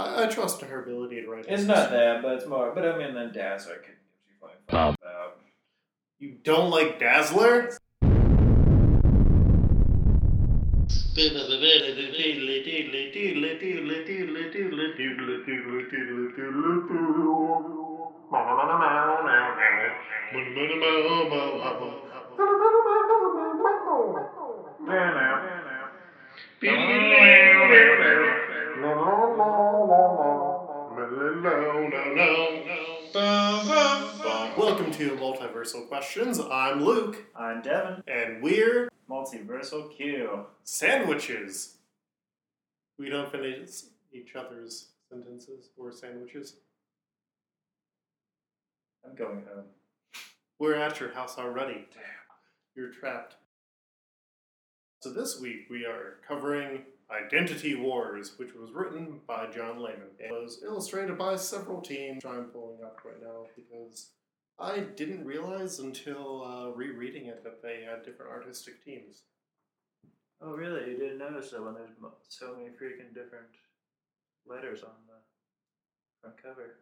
I, I trust in her ability to write. It's not that, but it's more. But I mean, then Dazzler can gives you fucking Um. about. You don't like Dazzler? Welcome to Multiversal Questions. I'm Luke, I'm Devin. and we're Multiversal Q. sandwiches. We don't finish each other's sentences or sandwiches. I'm going home. We're at your house already. Damn. You're trapped. So this week we are covering Identity Wars, which was written by John Layman. It was illustrated by several teams. I'm pulling up right now because I didn't realize until uh, rereading it that they had different artistic teams. Oh, really? You didn't notice that when there's so many freaking different letters on the front cover.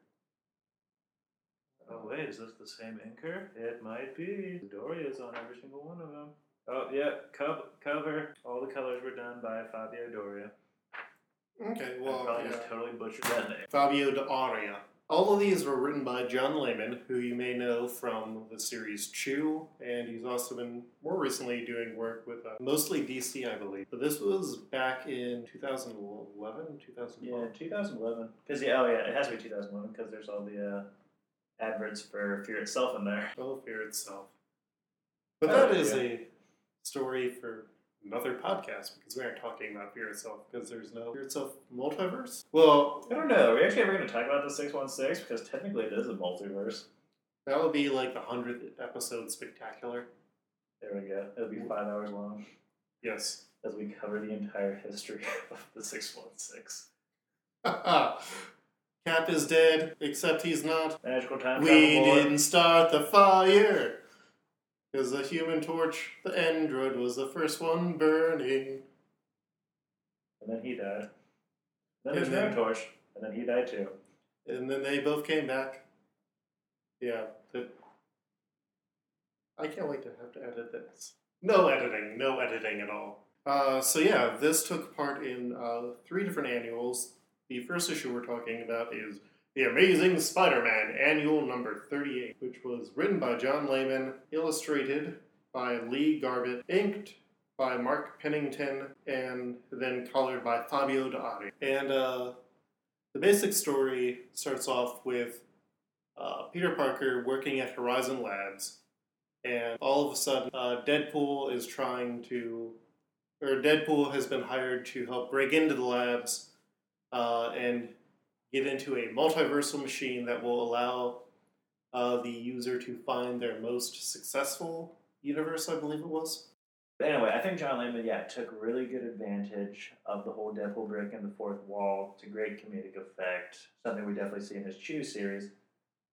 Oh, wait, is this the same inker? It might be. D'Auria's on every single one of them. Oh, yeah, co- cover. All the colors were done by Fabio D'Auria. Okay, well, I probably yeah. just totally butchered that name. Fabio D'Auria. All of these were written by John Layman, who you may know from the series Chew, and he's also been more recently doing work with uh, mostly DC, I believe. But this was back in 2011, 2012. Yeah, 2011. Because, yeah, oh, yeah, it has to be 2011 because there's all the uh, adverts for Fear itself in there. Oh, Fear itself. But Oh, that is yeah. a story for another podcast because we aren't talking about Fear itself because there's no Fear itself multiverse. Well, I don't know. Are we actually ever going to talk about the 616? Because technically it is a multiverse. that would be like the 100th episode spectacular. There we go. It'll be five hours long Yes. as we cover the entire history of the 616. Cap is dead, except he's not. Magical time We didn't start the fire. Because the human torch, the android, was the first one burning. And then he died. Then And there's then- Torch. And then he died too. And then they both came back. Yeah. The... I can't wait to have to edit this. No editing, no editing at all. Uh, so yeah, this took part in uh, three different annuals. The first issue we're talking about is The Amazing Spider-Man Annual Number 38, which was written by John Layman, illustrated by Lee Garbett, inked by Mark Pennington, and then colored by Fabio D'Auria. And uh, the basic story starts off with uh, Peter Parker working at Horizon Labs, and all of a sudden, uh, Deadpool is trying to, or Deadpool has been hired to help break into the labs uh, and get into a multiversal machine that will allow uh, the user to find their most successful universe, I believe it was. But anyway, I think John Layman, yeah, took really good advantage of the whole Deadpool breaking the fourth wall to great comedic effect. Something we definitely see in his Chew series.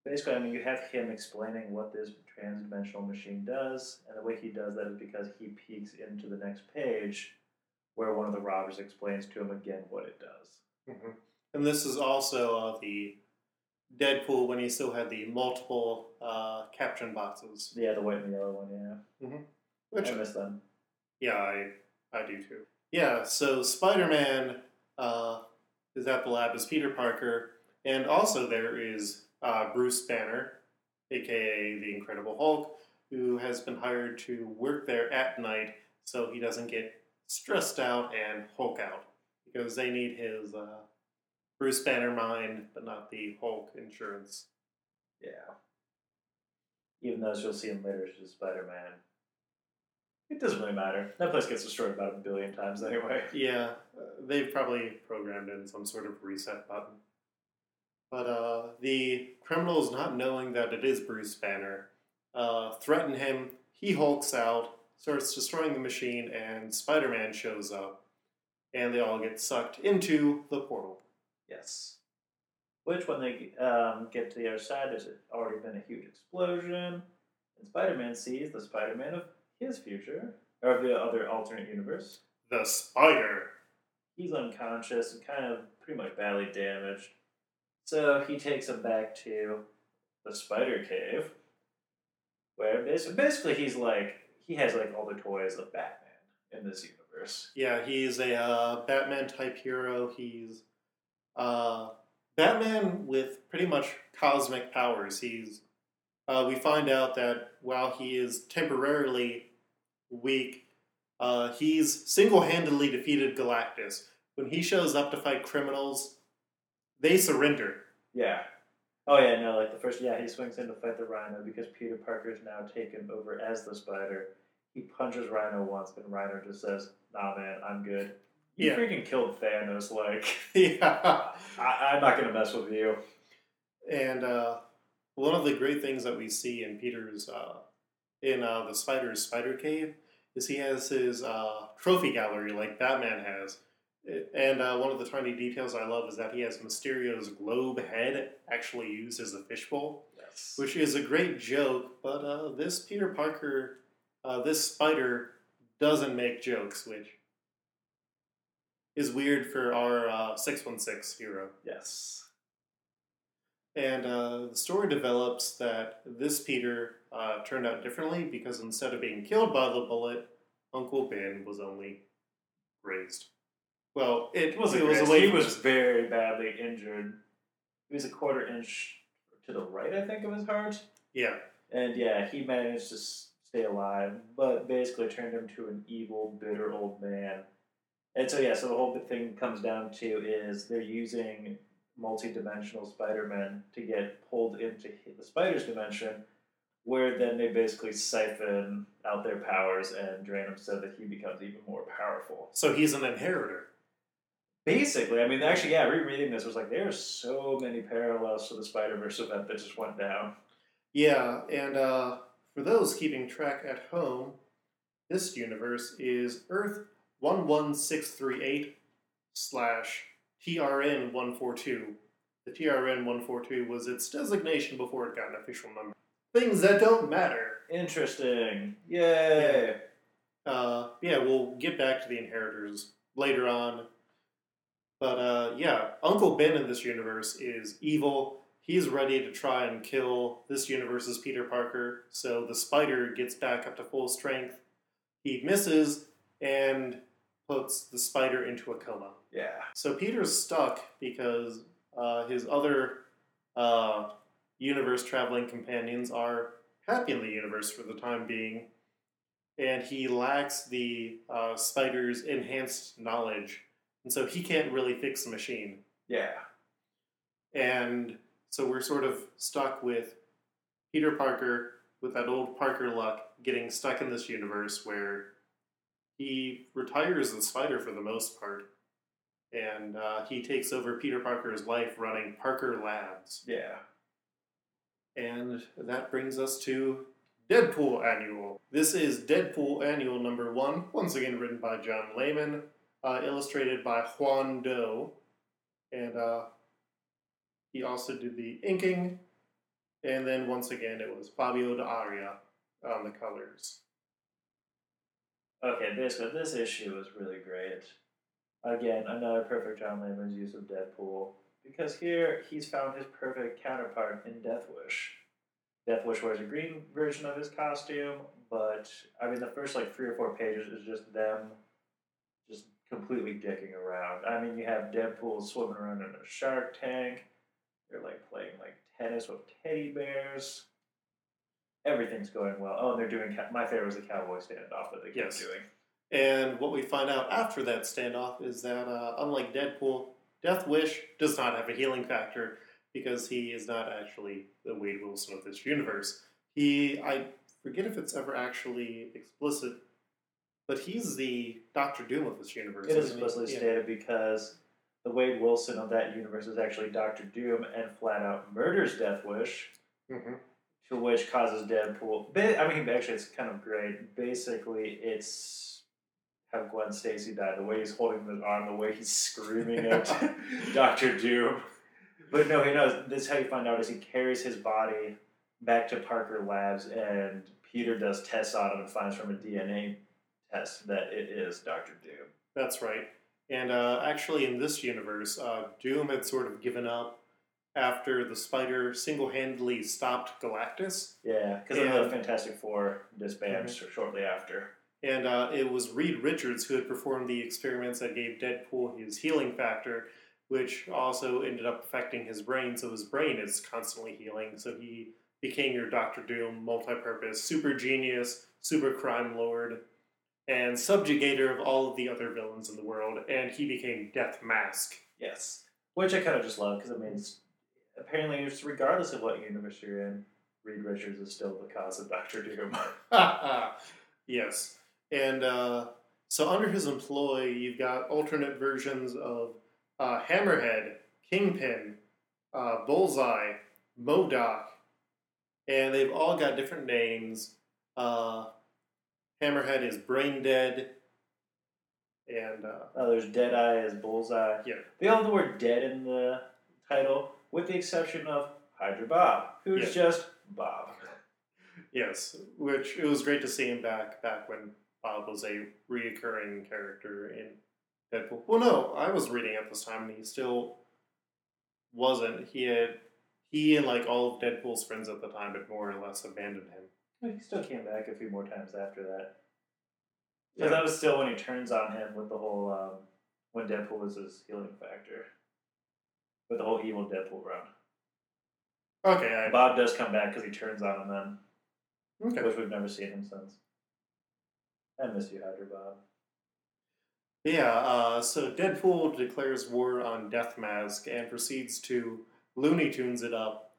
Basically, I mean, you have him explaining what this transdimensional machine does, and the way he does that is because he peeks into the next page where one of the robbers explains to him again what it does. And this is also uh, the Deadpool when he still had the multiple uh, caption boxes. Yeah, the white and the yellow one, yeah. Which, I miss them. yeah, I, I do too. Yeah, so Spider Man uh, is at the lab as Peter Parker, and also there is uh, Bruce Banner, aka the Incredible Hulk, who has been hired to work there at night so he doesn't get stressed out and Hulk out because they need his uh, Bruce Banner mind, but not the Hulk insurance. Yeah. Even though as you'll see him later, it's just Spider Man. It doesn't really matter. That place gets destroyed about a billion times anyway. Yeah, uh, they've probably programmed in some sort of reset button. But uh, the criminals, not knowing that it is Bruce Banner, uh, threaten him. He hulks out, starts destroying the machine, and Spider Man shows up. And they all get sucked into the portal. Yes. Which, when they um, get to the other side, there's already been a huge explosion, and Spider Man sees the Spider Man of his future, or of the other alternate universe. The spider. He's unconscious and kind of pretty much badly damaged. So he takes him back to the spider cave, where basically, basically he's like he has like all the toys of Batman in this universe. Yeah, he's a uh, Batman type hero. He's uh, Batman with pretty much cosmic powers. He's uh, we find out that while he is temporarily weak, uh, he's single handedly defeated Galactus. When he shows up to fight criminals, they surrender. Yeah. Oh yeah, no, like the first yeah, he swings in to fight the Rhino because Peter Parker is now taken over as the Spider. He punches Rhino once, and Rhino just says, "Nah, man, I'm good." You Yeah. freaking killed Thanos. Like, yeah. I, I'm not gonna mess with you. And uh, one of the great things that we see in Peter's uh, in uh, the Spider's Spider Cave is he has his uh, trophy gallery like Batman has. And uh, one of the tiny details I love is that he has Mysterio's globe head actually used as a fishbowl, Yes. which is a great joke. But uh, this Peter Parker, uh, this Spider, doesn't make jokes, which is weird for our uh, six one six hero. yes. And uh, the story develops that this Peter uh, turned out differently because instead of being killed by the bullet, Uncle Ben was only grazed. Well, it, was it was away He was very badly injured. He was a quarter inch to the right, I think, of his heart. yeah, And yeah, he managed to stay alive, but basically turned him to an evil, bitter old man. And so yeah, so the whole thing comes down to is they're using multi-dimensional Spider-Man to get pulled into the Spider's dimension, where then they basically siphon out their powers and drain him so that he becomes even more powerful. so he's an inheritor. Basically, I mean, actually, yeah, rereading this was like there are so many parallels to the Spider Verse event that just went down. Yeah, and uh, for those keeping track at home, this universe is Earth 11638 slash TRN 142. The TRN 142 was its designation before it got an official number. Things that don't matter. Interesting. Yay. Uh, yeah, we'll get back to the inheritors later on. But uh, yeah, Uncle Ben in this universe is evil. He's ready to try and kill this universe's Peter Parker. So the spider gets back up to full strength. He misses and puts the spider into a coma. Yeah. So Peter's stuck because uh, his other uh, universe traveling companions are happy in the universe for the time being, and he lacks the uh, spider's enhanced knowledge, and so he can't really fix the machine. Yeah. And so we're sort of stuck with Peter Parker with that old Parker luck getting stuck in this universe where he retires as spider for the most part. And uh, he takes over Peter Parker's life running Parker Labs. Yeah. And that brings us to Deadpool Annual. This is Deadpool Annual number one, once again written by John Layman, uh, illustrated by Juan Doe. And uh, he also did the inking. And then once again, it was Fabio D'Auria on the colors. Okay, basically, this issue was really great. Again, another perfect John Layman's use of Deadpool. Because here, he's found his perfect counterpart in Death Wish. Death Wish wears a green version of his costume, but, I mean, the first, like, three or four pages is just them just completely dicking around. I mean, you have Deadpool swimming around in a shark tank. They're, like, playing, like, tennis with teddy bears. Everything's going well. Oh, and they're doing, my favorite was the cowboy standoff that they kept Yes. doing. And what we find out after that standoff is that, uh, unlike Deadpool, Death Wish does not have a healing factor because he is not actually the Wade Wilson of this universe. He, I forget if it's ever actually explicit, but he's the Doctor Doom of this universe. It is explicitly Yeah. stated because the Wade Wilson of that universe is actually Doctor Doom and flat out murders Death Wish, Mhm. To which causes Deadpool. Ba- I mean, actually, it's kind of great. Basically, it's how Gwen Stacy died. The way he's holding his arm, the way he's screaming at Doctor Doom. But no, he knows. This is how you find out is he carries his body back to Parker Labs, and Peter does tests on him and finds from a DNA test that it is Doctor Doom. That's right. And uh, actually, in this universe, uh, Doom had sort of given up after the Spider single-handedly stopped Galactus, Yeah, because the Fantastic Four disbanded sh- shortly after. and uh, it was Reed Richards who had performed the experiments that gave Deadpool his healing factor, which also ended up affecting his brain. So his brain is constantly healing. So he became your Doctor Doom, multi-purpose, super genius, super crime lord, and subjugator of all of the other villains in the world. And he became Death Mask. Yes, which I kind of just love because it means apparently, it's regardless of what universe you're in, Reed Richards is still the cause of Doctor Doom. yes. And uh, so under his employ, you've got alternate versions of uh, Hammerhead, Kingpin, uh, Bullseye, MODOK, and they've all got different names. Uh, Hammerhead is Brain Dead, and uh, oh, there's Deadeye as Bullseye. Yeah. they all have the word "dead" in the title, with the exception of Hydra Bob, who's Yeah. just Bob. yes, which it was great to see him back back when Bob was a reoccurring character in Deadpool. Well, no, I was reading at this time, and he still wasn't. He had he and like all of Deadpool's friends at the time had more or less abandoned him. He still came back a few more times after that. Because Yeah. that was still when he turns on him with the whole um, when Deadpool was his healing factor, with the whole evil Deadpool run. Okay, I, Bob does come back because he turns on him then, okay. which we've never seen him since. I miss you, Hydra Bob. Yeah, uh, so Deadpool declares war on Death Mask and proceeds to Looney Tunes it up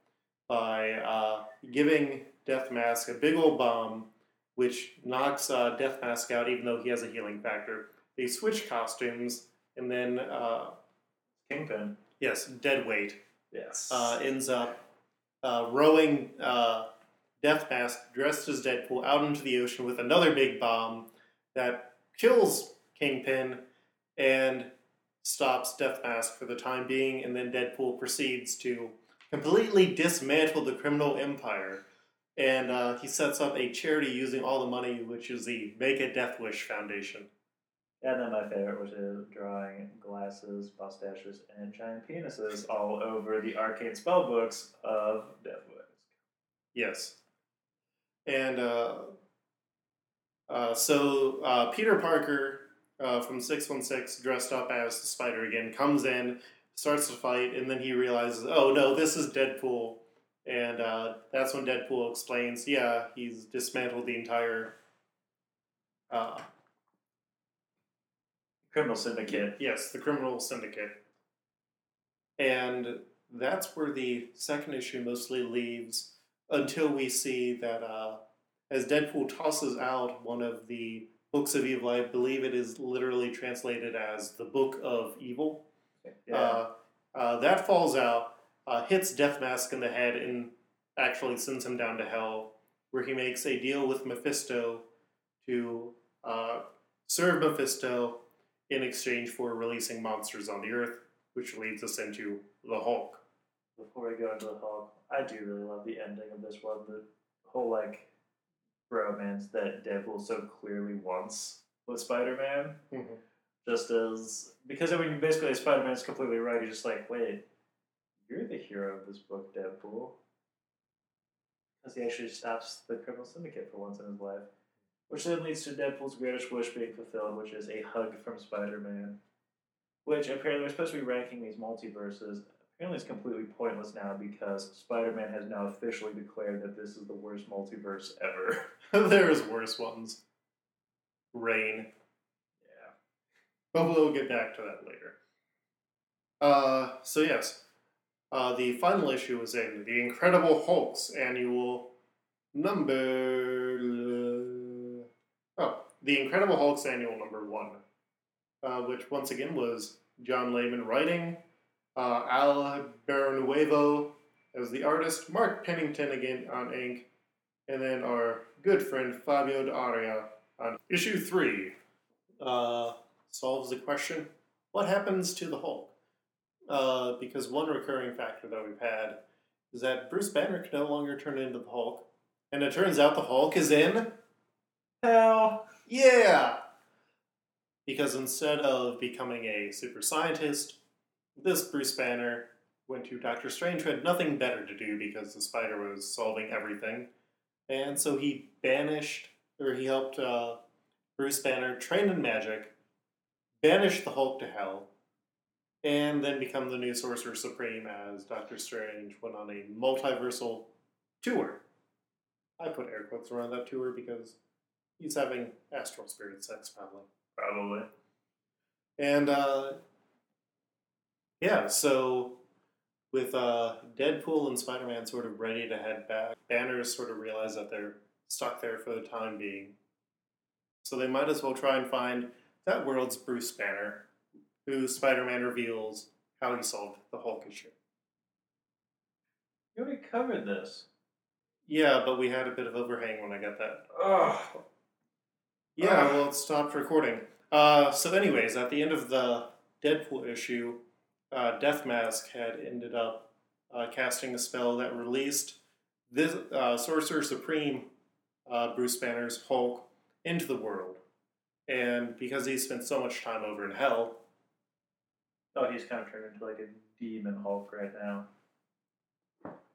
by uh, giving Death Mask a big old bomb, which knocks uh, Death Mask out even though he has a healing factor. They switch costumes, and then, uh, Kingpin. Yes, Deadweight Yes. uh, ends up uh, rowing uh, Death Mask dressed as Deadpool out into the ocean with another big bomb that kills Kingpin and stops Death Mask for the time being, and then Deadpool proceeds to completely dismantle the criminal empire. And uh, he sets up a charity using all the money, which is the Make a Death Wish Foundation. And then my favorite was his drawing glasses, mustaches, and giant penises all over the arcane spell books of Deathwish. Yes. And uh, uh, so uh, Peter Parker uh, from 616, dressed up as the spider again, comes in, starts to fight, and then he realizes, oh no, this is Deadpool. And uh, that's when Deadpool explains, yeah, he's dismantled the entire. Criminal Syndicate. yes, the criminal syndicate. And that's where the second issue mostly leaves until we see that uh, as Deadpool tosses out one of the books of evil, I believe it is literally translated as the Book of Evil. Yeah. Uh, uh, that falls out, uh, hits Death Mask in the head, and actually sends him down to hell, where he makes a deal with Mephisto to uh, serve Mephisto in exchange for releasing monsters on the Earth, which leads us into the Hulk. Before we go into the Hulk, I do really love the ending of this one. The whole like romance that Deadpool so clearly wants with Spider Man. Mm-hmm. Just as because I mean basically Spider Man's completely right. He's just like, wait, you're the hero of this book, Deadpool. Because he actually stops the criminal syndicate for once in his life. Which then leads to Deadpool's greatest wish being fulfilled, which is a hug from Spider Man. Which apparently we're supposed to be ranking these multiverses. Apparently it's completely pointless now because Spider Man has now officially declared that this is the worst multiverse ever. There's worse ones. Rain. yeah. But we'll get back to that later. Uh, so yes, uh, the final issue is in the Incredible Hulk's annual number. Oh, the Incredible Hulk's annual number one, uh, which once again was John Layman writing, uh, Al Barrionuevo as the artist, Mark Pennington again on ink, and then our good friend Fabio D'Auria on issue three. Uh, solves the question what happens to the Hulk? Uh, because one recurring factor that we've had is that Bruce Banner can no longer turn into the Hulk. And it turns out the Hulk is in. Hell. Yeah! because instead of becoming a super scientist, this Bruce Banner went to Doctor Strange, who had nothing better to do because the spider was solving everything. And so he banished, or he helped uh, Bruce Banner train in magic, banish the Hulk to hell, and then become the new Sorcerer Supreme as Doctor Strange went on a multiversal tour. I put air quotes around that tour because he's having astral spirit sex, probably. Probably. And uh, yeah, so with uh, Deadpool and Spider Man sort of ready to head back, Banners sort of realize that they're stuck there for the time being. So they might as well try and find that world's Bruce Banner, who Spider Man reveals how he solved the Hulk issue. You already covered this. Yeah, but we had a bit of overhang when I got that. Ugh. Yeah, Ugh. well, it stopped recording. Uh, so, anyways, at the end of the Deadpool issue, uh, Death Mask had ended up uh, casting a spell that released this uh, Sorcerer Supreme, uh, Bruce Banner's Hulk, into the world. And because he spent so much time over in Hell, Oh, he's kind of turned into like a demon Hulk right now.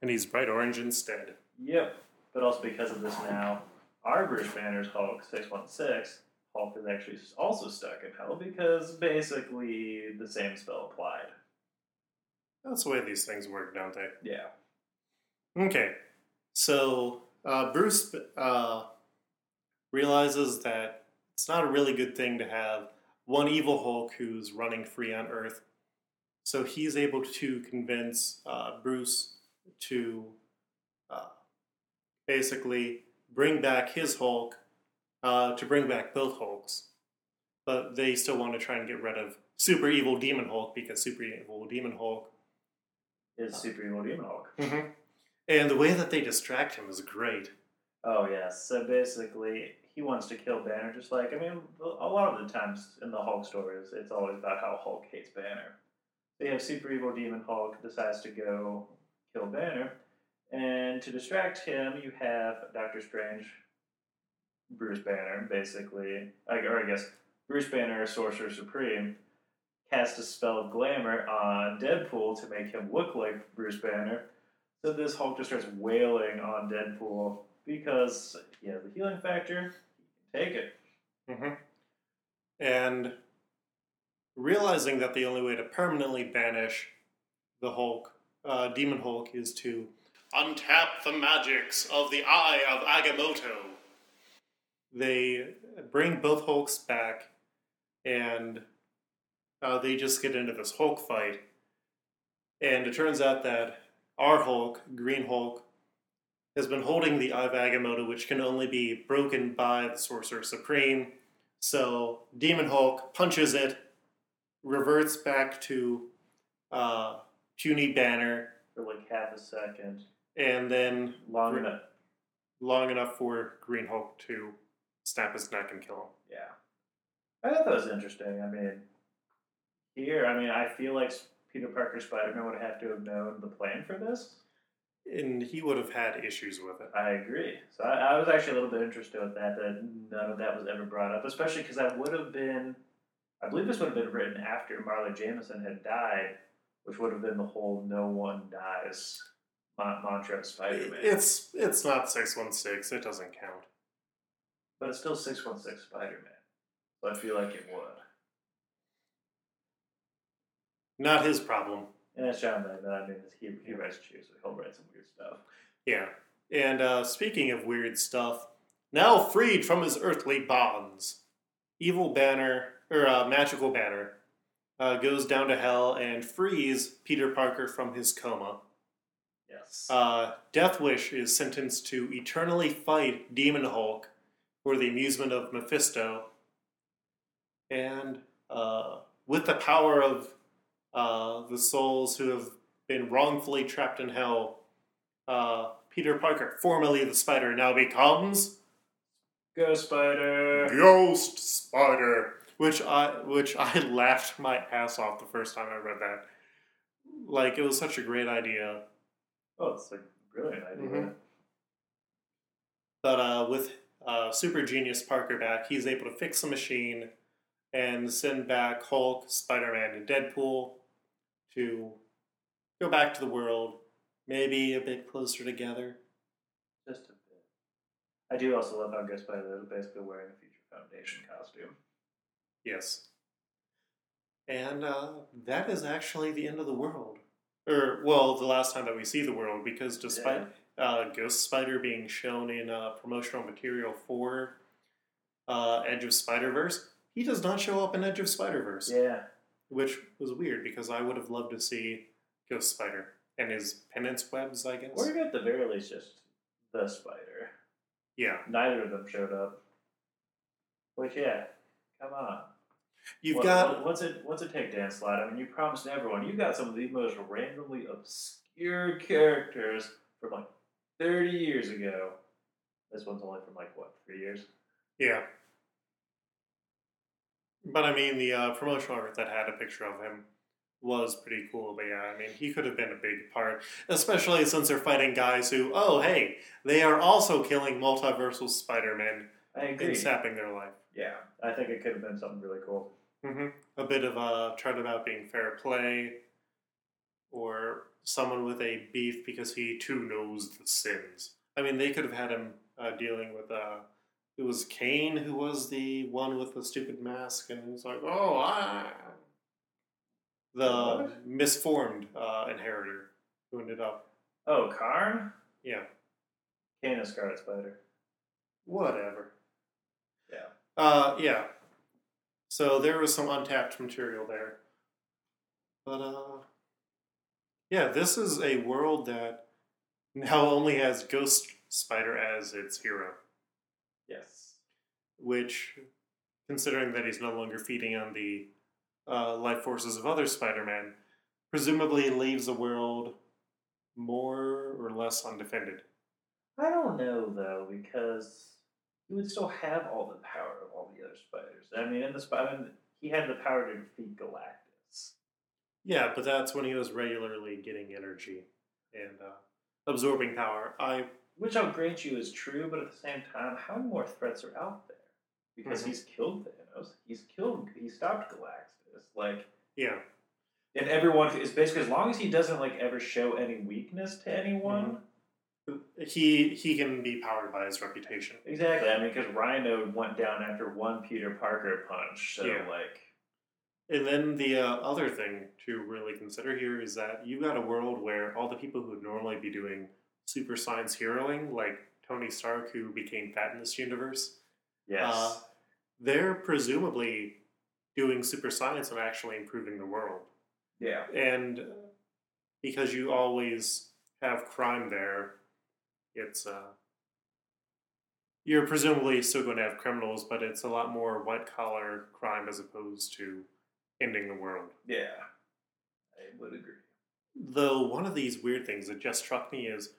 and he's bright orange instead. Yep. But also because of this now, our Bruce Banner's Hulk, 616, Hulk is actually also stuck in hell because basically the same spell applied. That's the way these things work, don't they? Yeah. Okay, so uh, Bruce uh, realizes that it's not a really good thing to have one evil Hulk who's running free on Earth. So he's able to convince uh, Bruce to uh, basically bring back his Hulk, uh, to bring back both Hulks. But they still want to try and get rid of Super Evil Demon Hulk because Super Evil Demon Hulk Is Super Evil Demon Hulk. and the way that they distract him is great. Oh, yes. So basically, he wants to kill Banner, just like, I mean, a lot of the times in the Hulk stories, it's always about how Hulk hates Banner. So you have Super Evil Demon Hulk decides to go kill Banner, and to distract him, you have Doctor Strange, Bruce Banner, basically, or I guess Bruce Banner, Sorcerer Supreme, cast a spell of glamour on Deadpool to make him look like Bruce Banner. So this Hulk just starts wailing on Deadpool because he has the healing factor. Take it. hmm And realizing that the only way to permanently banish the Hulk, uh, Demon Hulk, is to untap the magics of the Eye of Agamotto. They bring both Hulks back, and uh, they just get into this Hulk fight. And it turns out that our Hulk, Green Hulk, has been holding the Eye of Agamotto, which can only be broken by the Sorcerer Supreme. So Demon Hulk punches it, reverts back to uh, puny Banner, For like half a second. And then Long enough. long enough for Green Hulk to snap his neck and kill him. Yeah. I thought that was interesting. I mean, here, I mean, I feel like Peter Parker Spider Man would have to have known the plan for this. And he would have had issues with it. I agree. So I, I was actually a little bit interested with that, that none of that was ever brought up, especially because that would have been, I believe this would have been written after Marla Jameson had died, which would have been the whole no one dies ma- mantra of Spider Man. It's it's not six one six. It doesn't count. But it's still 616 Spider Man. So I feel like it would. Not his problem. And it's John. I mean, he, he writes Chew, so he'll write some weird stuff. Yeah. And uh, speaking of weird stuff, now freed from his earthly bonds, evil Banner or uh, magical Banner uh, goes down to hell and frees Peter Parker from his coma. Yes. Uh, Death Wish is sentenced to eternally fight Demon Hulk for the amusement of Mephisto. And uh, with the power of uh, the souls who have been wrongfully trapped in hell, uh, Peter Parker, formerly the Spider, now becomes Ghost Spider! Ghost Spider, which I which I laughed my ass off the first time I read that. Like it was such a great idea. Oh, it's like a brilliant idea. Mhm. But uh, with uh, Super Genius Parker back, he's able to fix the machine and send back Hulk, Spider Man, and Deadpool to go back to the world, maybe a bit closer together. Just a bit. I do also love how Ghost Spider is basically wearing a Future Foundation costume. Yes. And uh, that is actually the end of the world. Or, well, the last time that we see the world, because despite uh, Ghost Spider being shown in uh, promotional material for uh, Edge of Spider Verse, he does not show up in Edge of Spider Verse, Yeah. which was weird because I would have loved to see Ghost Spider and his penance webs, I guess. Or at the very least, just the spider. Yeah, Neither of them showed up. Which, yeah, come on. You've What- got what- what's it? What's it take, Dan Slott? I mean, you promised everyone you got some of the most randomly obscure characters from like thirty years ago. This one's only from like what three years? yeah. But I mean, the uh, promotional art that had a picture of him was pretty cool. But yeah, I mean, he could have been a big part, especially since they're fighting guys who, oh hey, they are also killing multiversal Spider-Man I agree. and sapping their life. Yeah, I think it could have been something really cool. hmm A bit of a chart about being fair play, or someone with a beef because he too knows the sins. I mean, they could have had him uh, dealing with. Uh, it was Kaine who was the one with the stupid mask, and he was like, "Oh, I." The What? misformed uh, inheritor who ended up, Oh, Karn, yeah, Kaine and Scarlet Spider. whatever. Uh, yeah. So there was some untapped material there. But, uh, yeah, this is a world that now only has Ghost Spider as its hero, Yes. which, considering that he's no longer feeding on the uh, life forces of other Spider Man, presumably leaves the world more or less undefended. I don't know though because he would still have all the power of all the other spiders. I mean, in the spider, he had the power to defeat Galactus. Yeah, but that's when he was regularly getting energy and uh, absorbing power. I Which I'll grant you is true, but at the same time, how many more threats are out there? Because Mhm. he's killed Thanos, he's killed, he stopped Galactus. Like, yeah. and everyone is basically as long as he doesn't like ever show any weakness to anyone. He he can be powered by his reputation. Exactly. I mean, because Rhino went down after one Peter Parker punch. So Yeah. like, And then the uh, other thing to really consider here is that you've got a world where all the people who would normally be doing super science heroing, like Tony Stark, who became fat in this universe, yes, Uh, they're presumably doing super science and actually improving the world. yeah, And because you always have crime there, it's uh, you're presumably still going to have criminals, but it's a lot more white collar crime as opposed to ending the world. yeah. I would agree. Though one of these weird things that just struck me is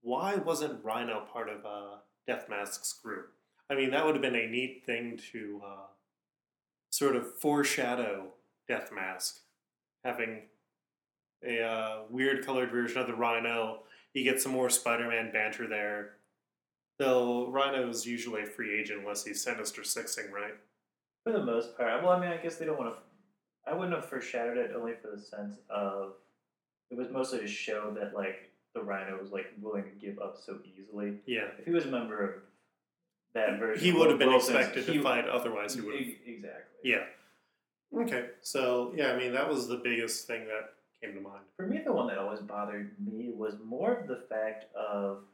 why wasn't Rhino part of uh, Death Mask's group? I mean, that would have been a neat thing to uh, sort of foreshadow Death Mask, having a uh, weird colored version of the Rhino. You get some more Spider-Man banter there. Though Rhino is usually a free agent unless he's Sinister Sixing, right? For the most part, well, I mean, I guess they don't want to. I wouldn't have foreshadowed it only for the sense of it was mostly to show that like the Rhino was like willing to give up so easily. Yeah, If he was a member of that version, he would have been Wilson's, expected he- to fight. Otherwise, he would have Exactly. Yeah. Okay. So yeah, I mean that was the biggest thing that came to mind. For me, the one that always bothered me was more of the fact of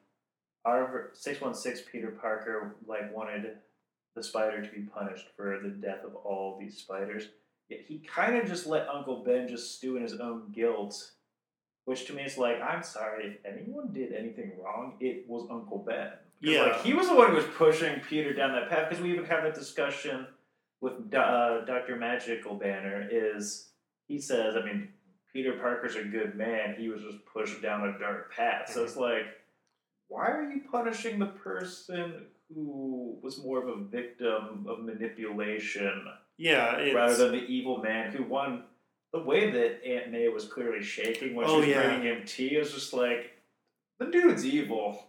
our six one six Peter Parker like wanted the spider to be punished for the death of all these spiders. Yet he kind of just let Uncle Ben just stew in his own guilt, which to me is like, I'm sorry if anyone did anything wrong, it was Uncle Ben. Yeah. like he was the one who was pushing Peter down that path. Because we even have that discussion with uh, Doctor Magical Banner. Is he says, I mean, Peter Parker's a good man. He was just pushed down a dark path. So it's like, why are you punishing the person who was more of a victim of manipulation Yeah. Rather than the evil man who won? The way that Aunt May was clearly shaking when oh, she Oh, was yeah. bringing him tea is just like, the dude's evil.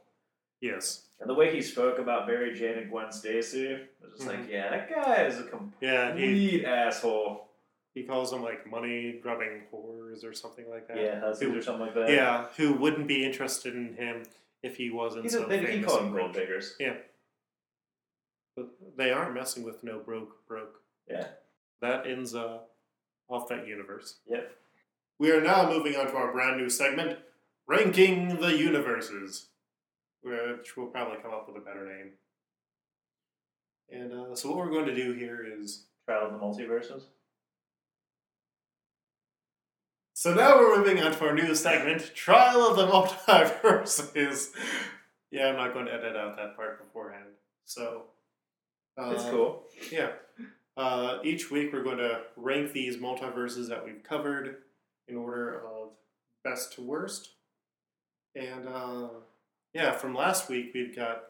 Yes. And the way he spoke about Mary Jane and Gwen Stacy was just mm-hmm. like, yeah, that guy is a complete Yeah, he asshole. He calls them like money grubbing whores or something like that. Yeah, Who- or something like that. Yeah, who wouldn't be interested in him if he wasn't He's so a big, he famous called them gold diggers. But they aren't messing with no broke broke. Yeah. That ends uh, off that universe. Yep. We are now moving on to our brand new segment, Ranking the Universes, which will probably come up with a better name. And uh, so, what we're going to do here is. Trial of the Multiverses. So, now we're moving on to our new segment, Trial of the Multiverses. yeah, I'm not going to edit out that part beforehand. So. Uh, it's cool. Yeah. Uh, each week we're going to rank these multiverses that we've covered in order of best to worst. And uh, yeah, from last week we've got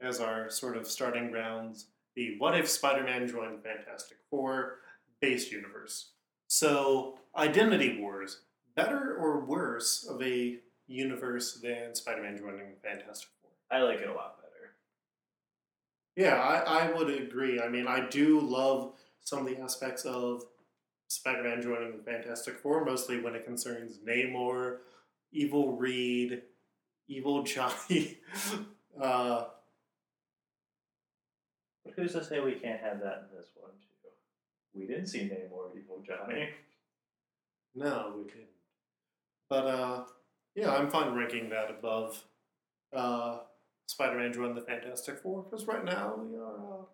as our sort of starting grounds the What If Spider Man Joined Fantastic Four base universe. So, Identity Wars, better or worse of a universe than Spider Man joining Fantastic Four? I like it a lot better. Yeah, I, I would agree. I mean, I do love some of the aspects of Spider Man joining the Fantastic Four, mostly when it concerns Namor, Evil Reed, Evil Johnny. uh, who's to say we can't have that in this one too? We didn't see Namor or Evil Johnny. no, we didn't. But uh, yeah, I'm fine ranking that above uh, Spider Man joining the Fantastic Four, because right now we are. Uh,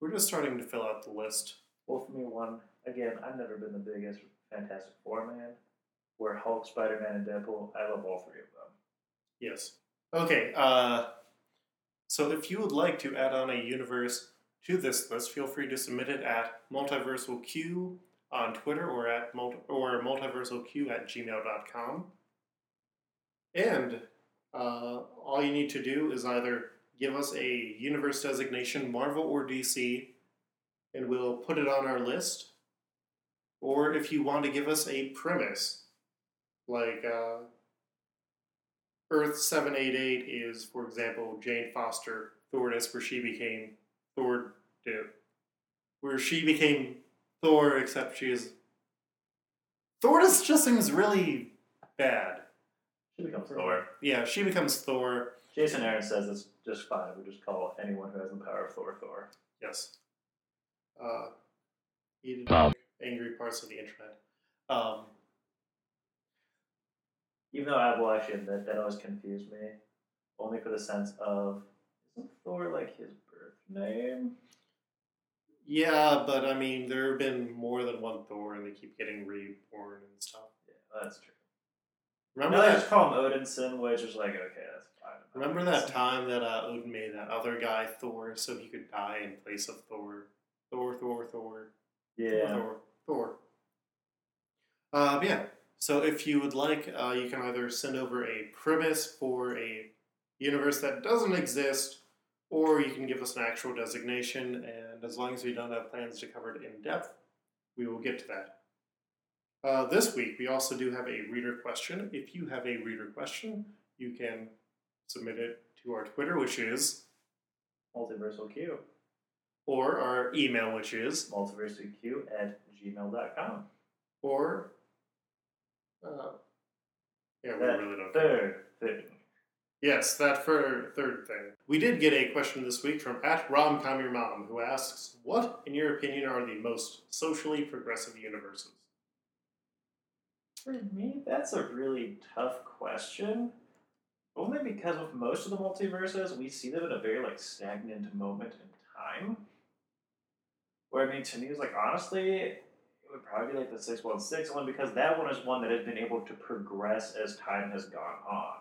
we're just starting to fill out the list. Well, for me, one again, I've never been the biggest Fantastic Four man. Where Hulk, Spider Man, and Deadpool, I love all three of them. Yes. Okay. Uh, so if you would like to add on a universe to this list, feel free to submit it at multiversalq on Twitter or at multi- or multiversalq at gmail.com. And uh, all you need to do is either give us a universe designation, Marvel or DC, and we'll put it on our list. Or if you want to give us a premise, like uh, Earth 788 is, for example, Jane Foster Thordis, where she became Thor, do, where she became Thor, except she is. Thor just seems really bad. She becomes Thor. Yeah, she becomes Thor. Jason Aaron says it's just fine. We just call anyone who has the power of Thor Thor. Yes. Uh, he did Um. angry parts of the internet. Um, Even though I will actually admit that always confused me, only for the sense of isn't Thor like his birth name? yeah, but I mean, there have been more than one Thor, and they keep getting reborn and stuff. Yeah, that's true. Remember no, they that? just call him Odinson, which is like okay, that's fine. Remember that time that uh, Odin made that other guy Thor so he could die in place of Thor? Thor, Thor, Thor, Yeah. Thor, Thor. Uh, but yeah. So if you would like, uh, you can either send over a premise for a universe that doesn't exist, or you can give us an actual designation. And as long as we don't have plans to cover it in depth, we will get to that. Uh, this week, we also do have a reader question. If you have a reader question, you can submit it to our Twitter, which is, Multiversal Q. or our email, which is, Multiversalq at gmail.com. or, uh, yeah, we That really don't. Third thing. Yes, that third thing. We did get a question this week from at Romcom Your Mom, who asks, "What, in your opinion, are the most socially progressive universes?" For me, that's a really tough question. Only because with most of the multiverses, we see them in a very like stagnant moment in time. Where I mean, to me, it's like honestly, it would probably be like the six one six, only because that one is one that has been able to progress as time has gone on.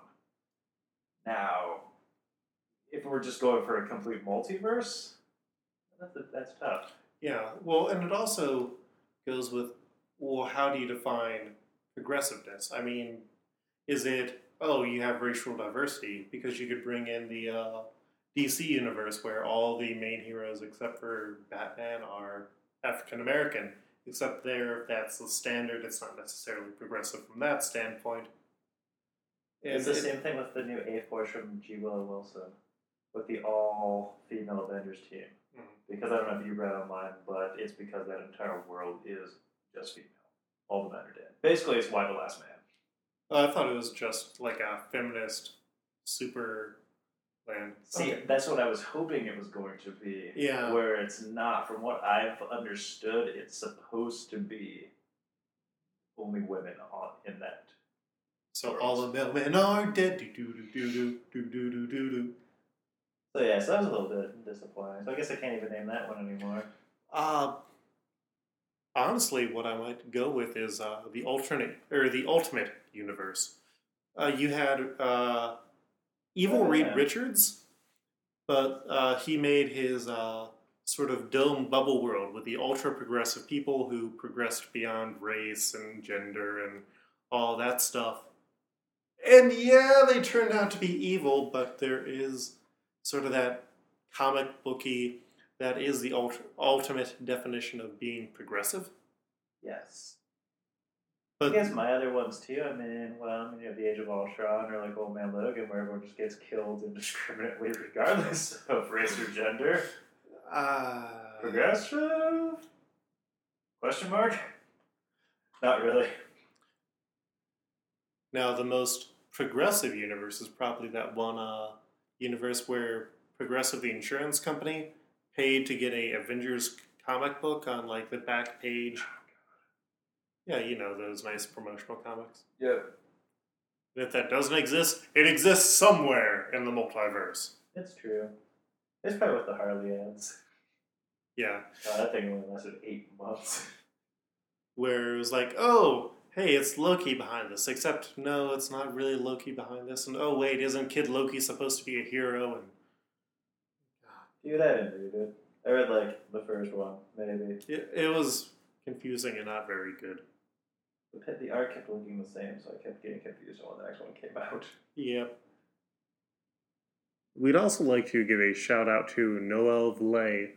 Now, if we're just going for a complete multiverse, that's that's tough. Yeah, well, and it also goes with, well, how do you define progressiveness? I mean, is it oh you have racial diversity because you could bring in the uh, DC universe where all the main heroes except for Batman are African American, except there if that's the standard, it's not necessarily progressive from that standpoint. It's the same thing with the new A Force from G. Willow Wilson, with the all female Avengers team. Mhm. Because I don't know if you read online, but it's because that entire world is just female. All the men are dead. Basically, it's Y the Last Man. I thought it was just like a feminist super land. See, Okay. that's what I was hoping it was going to be. Yeah. Where it's not. From what I've understood, it's supposed to be only women on in that. So all the male men are dead. Do do do do do do do do do. So yeah, so that was a little bit disappointing. So I guess I can't even name that one anymore. Uh, honestly, what I might go with is uh, the alternate or the ultimate universe. Uh, you had uh, Evil Oh, Reed yeah. Richards, but uh, he made his uh, sort of dome bubble world with the ultra progressive people who progressed beyond race and gender and all that stuff. And yeah, they turned out to be evil, but there is sort of that comic booky that is the ult- ultimate definition of being progressive. Yes. But I guess my other ones too. I mean, well, I mean, you have the Age of Ultron or like Old Man Logan, where everyone just gets killed indiscriminately, regardless of race or gender. uh, Progressive? Question mark? Not really. Now the most progressive universe is probably that one uh, universe where Progressive, the insurance company, paid to get a Avengers comic book on like the back page. Yeah, you know those nice promotional comics. Yeah. And if that doesn't exist, it exists somewhere in the multiverse. It's true. It's probably with the Harley ads. Yeah, Uh, that thing only lasted eight months. where it was like, oh, hey, it's Loki behind this, except no, it's not really Loki behind this, and oh wait, isn't Kid Loki supposed to be a hero? And Dude, I didn't read it. I read like the first one, maybe. it, it was confusing and not very good. The, the art kept looking the same, so I kept getting confused when the next one came out. Yep. We'd also like to give a shout out to Noel Vlay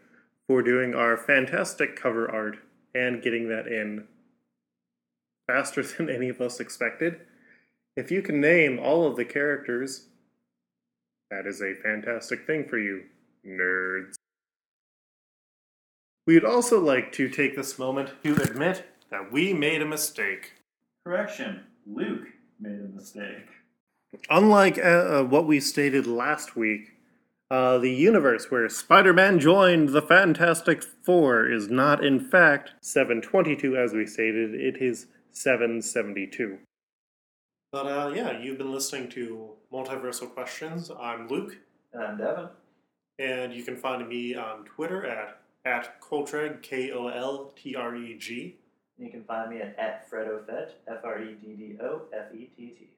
for doing our fantastic cover art and getting that in faster than any of us expected. If you can name all of the characters, that is a fantastic thing for you, nerds. We'd also like to take this moment to admit that we made a mistake. Correction, Luke made a mistake. Unlike uh, uh, what we stated last week, uh, the universe where Spider Man joined the Fantastic Four is not, in fact, 722 as we stated, it is 772. But uh, yeah, you've been listening to Multiversal Questions. I'm Luke, And I'm Devin. and you can find me on Twitter at, at Koltreg, K O L T R E G. And you can find me at, at FreddoFett, F R E D D O F E T T.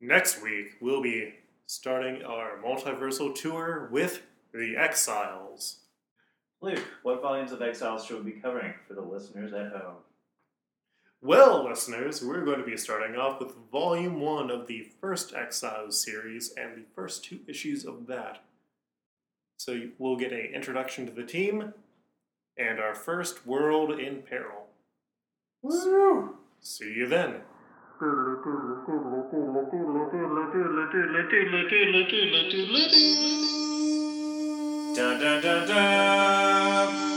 Next week, we'll be starting our multiversal tour with the Exiles. Luke, what volumes of Exiles should we be covering for the listeners at home? Well, listeners, we're going to be starting off with Volume 1 of the first Exiles series and the first two issues of that. So we'll get an introduction to the team and our first world in peril. Woo! See you then. Dun dun dun dun!